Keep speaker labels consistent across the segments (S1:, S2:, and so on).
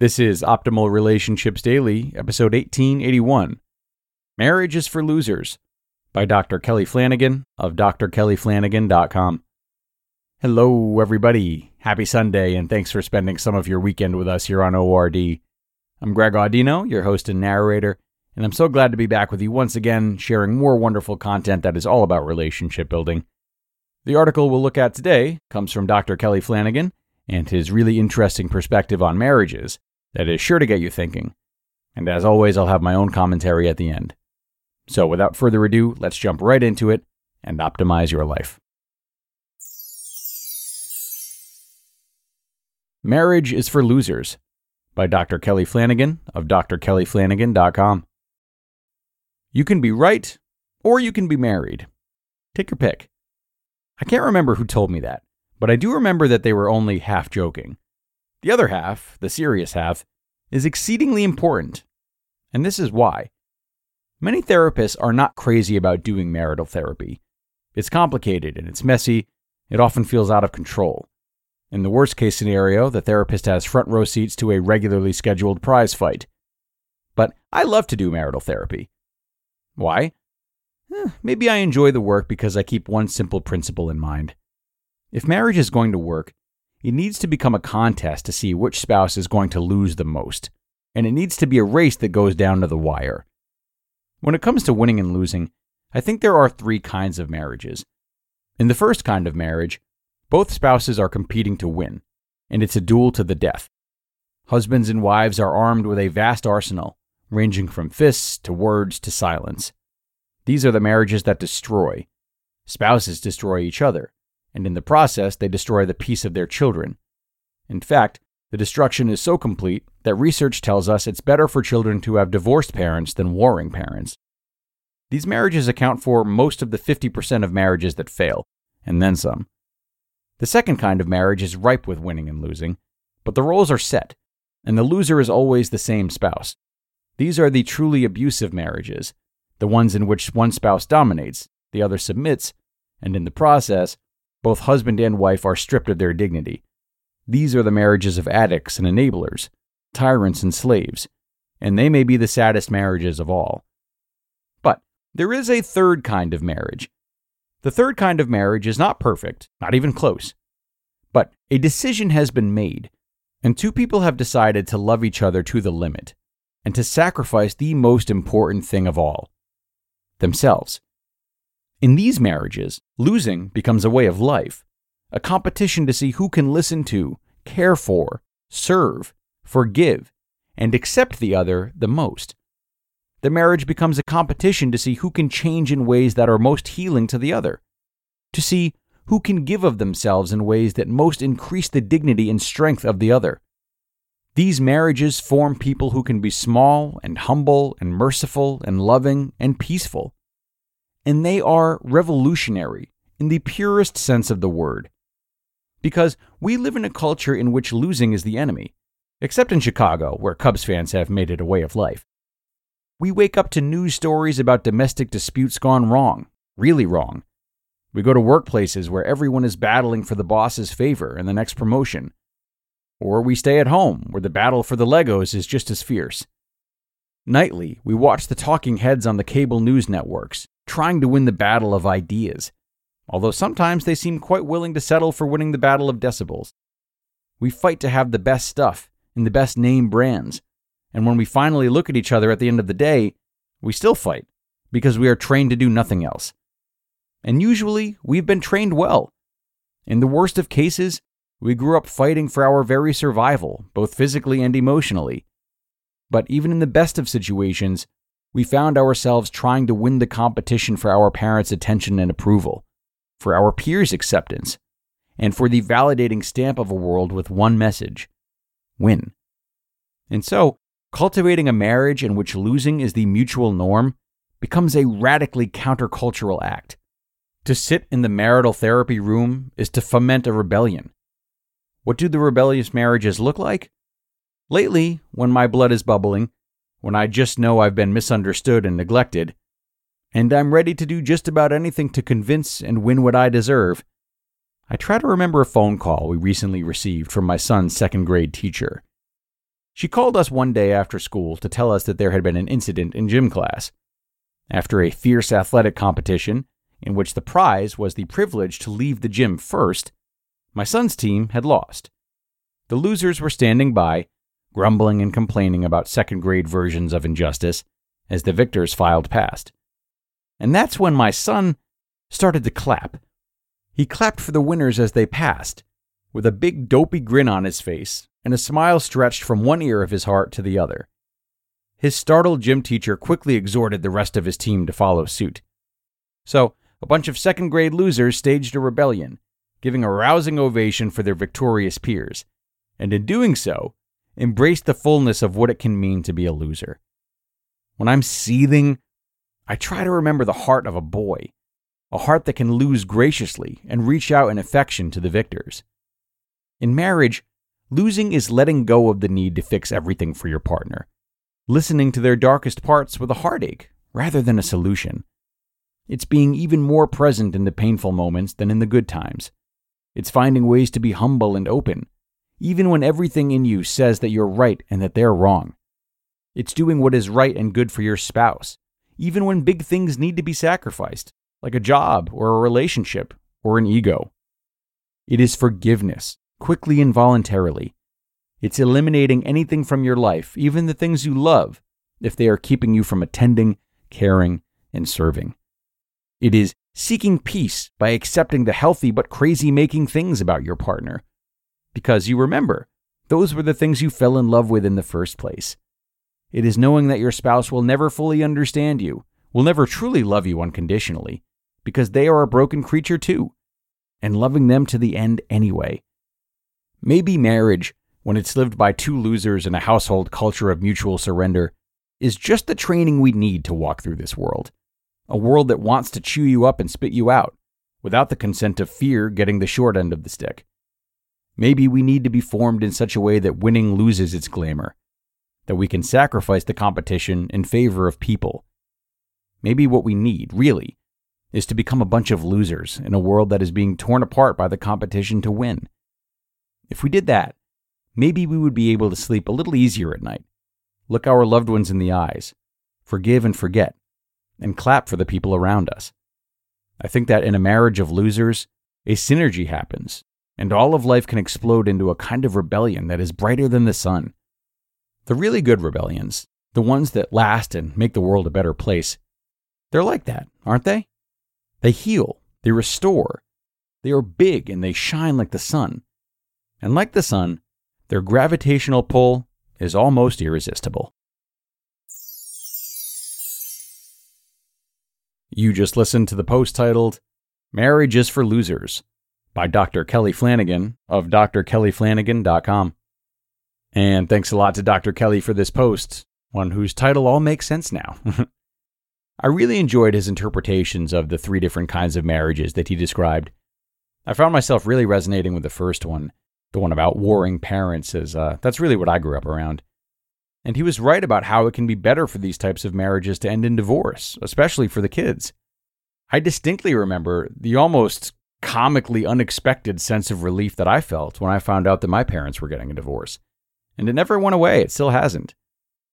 S1: This is Optimal Relationships Daily, episode 1881 Marriage is for Losers by Dr. Kelly Flanagan of drkellyflanagan.com. Hello, everybody. Happy Sunday, and thanks for spending some of your weekend with us here on ORD. I'm Greg Audino, your host and narrator, and I'm so glad to be back with you once again, sharing more wonderful content that is all about relationship building. The article we'll look at today comes from Dr. Kelly Flanagan and his really interesting perspective on marriages that is sure to get you thinking. And as always, I'll have my own commentary at the end. So without further ado, let's jump right into it and optimize your life. Marriage is for Losers by Dr. Kelly Flanagan of drkellyflanagan.com. You can be right or you can be married. Take your pick. I can't remember who told me that, but I do remember that they were only half joking. The other half, the serious half, is exceedingly important. And this is why. Many therapists are not crazy about doing marital therapy. It's complicated and it's messy. It often feels out of control. In the worst case scenario, the therapist has front row seats to a regularly scheduled prize fight. But I love to do marital therapy. Why? Eh, maybe I enjoy the work because I keep one simple principle in mind. If marriage is going to work, it needs to become a contest to see which spouse is going to lose the most, and it needs to be a race that goes down to the wire. When it comes to winning and losing, I think there are three kinds of marriages. In the first kind of marriage, both spouses are competing to win, and it's a duel to the death. Husbands and wives are armed with a vast arsenal, ranging from fists to words to silence. These are the marriages that destroy. Spouses destroy each other, and in the process, they destroy the peace of their children. In fact, the destruction is so complete that research tells us it's better for children to have divorced parents than warring parents. These marriages account for most of the 50% of marriages that fail, and then some. The second kind of marriage is ripe with winning and losing, but the roles are set, and the loser is always the same spouse. These are the truly abusive marriages, the ones in which one spouse dominates, the other submits, and in the process, both husband and wife are stripped of their dignity. These are the marriages of addicts and enablers, tyrants and slaves, and they may be the saddest marriages of all. But there is a third kind of marriage. The third kind of marriage is not perfect, not even close. But a decision has been made, and two people have decided to love each other to the limit and to sacrifice the most important thing of all themselves. In these marriages, losing becomes a way of life, a competition to see who can listen to, care for, serve, forgive, and accept the other the most. The marriage becomes a competition to see who can change in ways that are most healing to the other, to see who can give of themselves in ways that most increase the dignity and strength of the other. These marriages form people who can be small and humble and merciful and loving and peaceful and they are revolutionary in the purest sense of the word. Because we live in a culture in which losing is the enemy, except in Chicago, where Cubs fans have made it a way of life. We wake up to news stories about domestic disputes gone wrong, really wrong. We go to workplaces where everyone is battling for the boss's favor and the next promotion. Or we stay at home, where the battle for the Legos is just as fierce. Nightly, we watch the talking heads on the cable news networks, trying to win the battle of ideas, although sometimes they seem quite willing to settle for winning the battle of decibels. We fight to have the best stuff and the best name brands, and when we finally look at each other at the end of the day, we still fight because we are trained to do nothing else. And usually, we've been trained well. In the worst of cases, we grew up fighting for our very survival, both physically and emotionally. But even in the best of situations, we found ourselves trying to win the competition for our parents' attention and approval, for our peers' acceptance, and for the validating stamp of a world with one message win. And so, cultivating a marriage in which losing is the mutual norm becomes a radically countercultural act. To sit in the marital therapy room is to foment a rebellion. What do the rebellious marriages look like? Lately, when my blood is bubbling, when I just know I've been misunderstood and neglected, and I'm ready to do just about anything to convince and win what I deserve. I try to remember a phone call we recently received from my son's second grade teacher. She called us one day after school to tell us that there had been an incident in gym class. After a fierce athletic competition, in which the prize was the privilege to leave the gym first, my son's team had lost. The losers were standing by, grumbling and complaining about second grade versions of injustice as the victors filed past. And that's when my son started to clap. He clapped for the winners as they passed, with a big dopey grin on his face and a smile stretched from one ear of his heart to the other. His startled gym teacher quickly exhorted the rest of his team to follow suit. So, a bunch of second grade losers staged a rebellion, giving a rousing ovation for their victorious peers, and in doing so, embraced the fullness of what it can mean to be a loser. When I'm seething, I try to remember the heart of a boy, a heart that can lose graciously and reach out in affection to the victors. In marriage, losing is letting go of the need to fix everything for your partner, listening to their darkest parts with a heartache rather than a solution. It's being even more present in the painful moments than in the good times. It's finding ways to be humble and open, even when everything in you says that you're right and that they're wrong. It's doing what is right and good for your spouse, even when big things need to be sacrificed, like a job or a relationship or an ego. It is forgiveness, quickly and voluntarily. It's eliminating anything from your life, even the things you love, if they are keeping you from attending, caring, and serving. It is seeking peace by accepting the healthy but crazy making things about your partner. Because you remember, those were the things you fell in love with in the first place. It is knowing that your spouse will never fully understand you, will never truly love you unconditionally, because they are a broken creature too, and loving them to the end anyway. Maybe marriage, when it's lived by two losers in a household culture of mutual surrender, is just the training we need to walk through this world a world that wants to chew you up and spit you out, without the consent of fear getting the short end of the stick. Maybe we need to be formed in such a way that winning loses its glamour, that we can sacrifice the competition in favor of people. Maybe what we need, really, is to become a bunch of losers in a world that is being torn apart by the competition to win. If we did that, maybe we would be able to sleep a little easier at night, look our loved ones in the eyes, forgive and forget, and clap for the people around us. I think that in a marriage of losers, a synergy happens, and all of life can explode into a kind of rebellion that is brighter than the sun. The really good rebellions, the ones that last and make the world a better place, they're like that, aren't they? They heal, they restore, they are big and they shine like the sun. And like the sun, their gravitational pull is almost irresistible. You just listened to the post titled Marriage is for Losers by Dr. Kelly Flanagan of drkellyflanagan.com. And thanks a lot to Dr. Kelly for this post, one whose title all makes sense now. I really enjoyed his interpretations of the three different kinds of marriages that he described. I found myself really resonating with the first one, the one about warring parents, as uh, that's really what I grew up around. And he was right about how it can be better for these types of marriages to end in divorce, especially for the kids. I distinctly remember the almost comically unexpected sense of relief that I felt when I found out that my parents were getting a divorce. And it never went away, it still hasn't.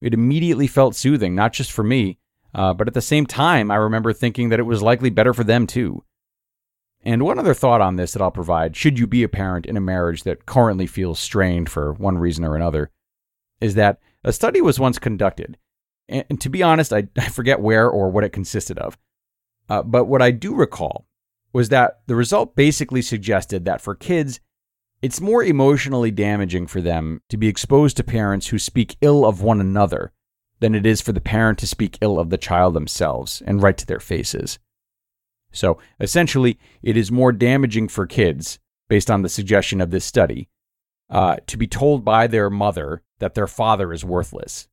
S1: It immediately felt soothing, not just for me, uh, but at the same time, I remember thinking that it was likely better for them too. And one other thought on this that I'll provide, should you be a parent in a marriage that currently feels strained for one reason or another, is that a study was once conducted, and to be honest, I, I forget where or what it consisted of. Uh, but what I do recall was that the result basically suggested that for kids, it's more emotionally damaging for them to be exposed to parents who speak ill of one another than it is for the parent to speak ill of the child themselves and right to their faces. So essentially, it is more damaging for kids, based on the suggestion of this study, uh, to be told by their mother that their father is worthless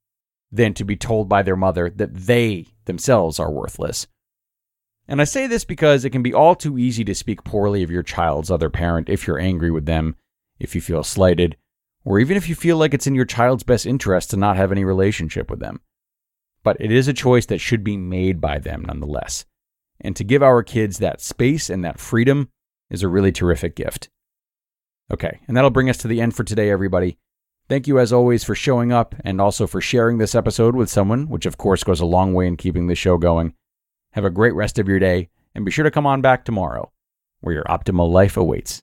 S1: than to be told by their mother that they themselves are worthless. And I say this because it can be all too easy to speak poorly of your child's other parent if you're angry with them, if you feel slighted, or even if you feel like it's in your child's best interest to not have any relationship with them. But it is a choice that should be made by them nonetheless. And to give our kids that space and that freedom is a really terrific gift. Okay, and that'll bring us to the end for today, everybody. Thank you, as always, for showing up and also for sharing this episode with someone, which of course goes a long way in keeping the show going. Have a great rest of your day, and be sure to come on back tomorrow, where your optimal life awaits.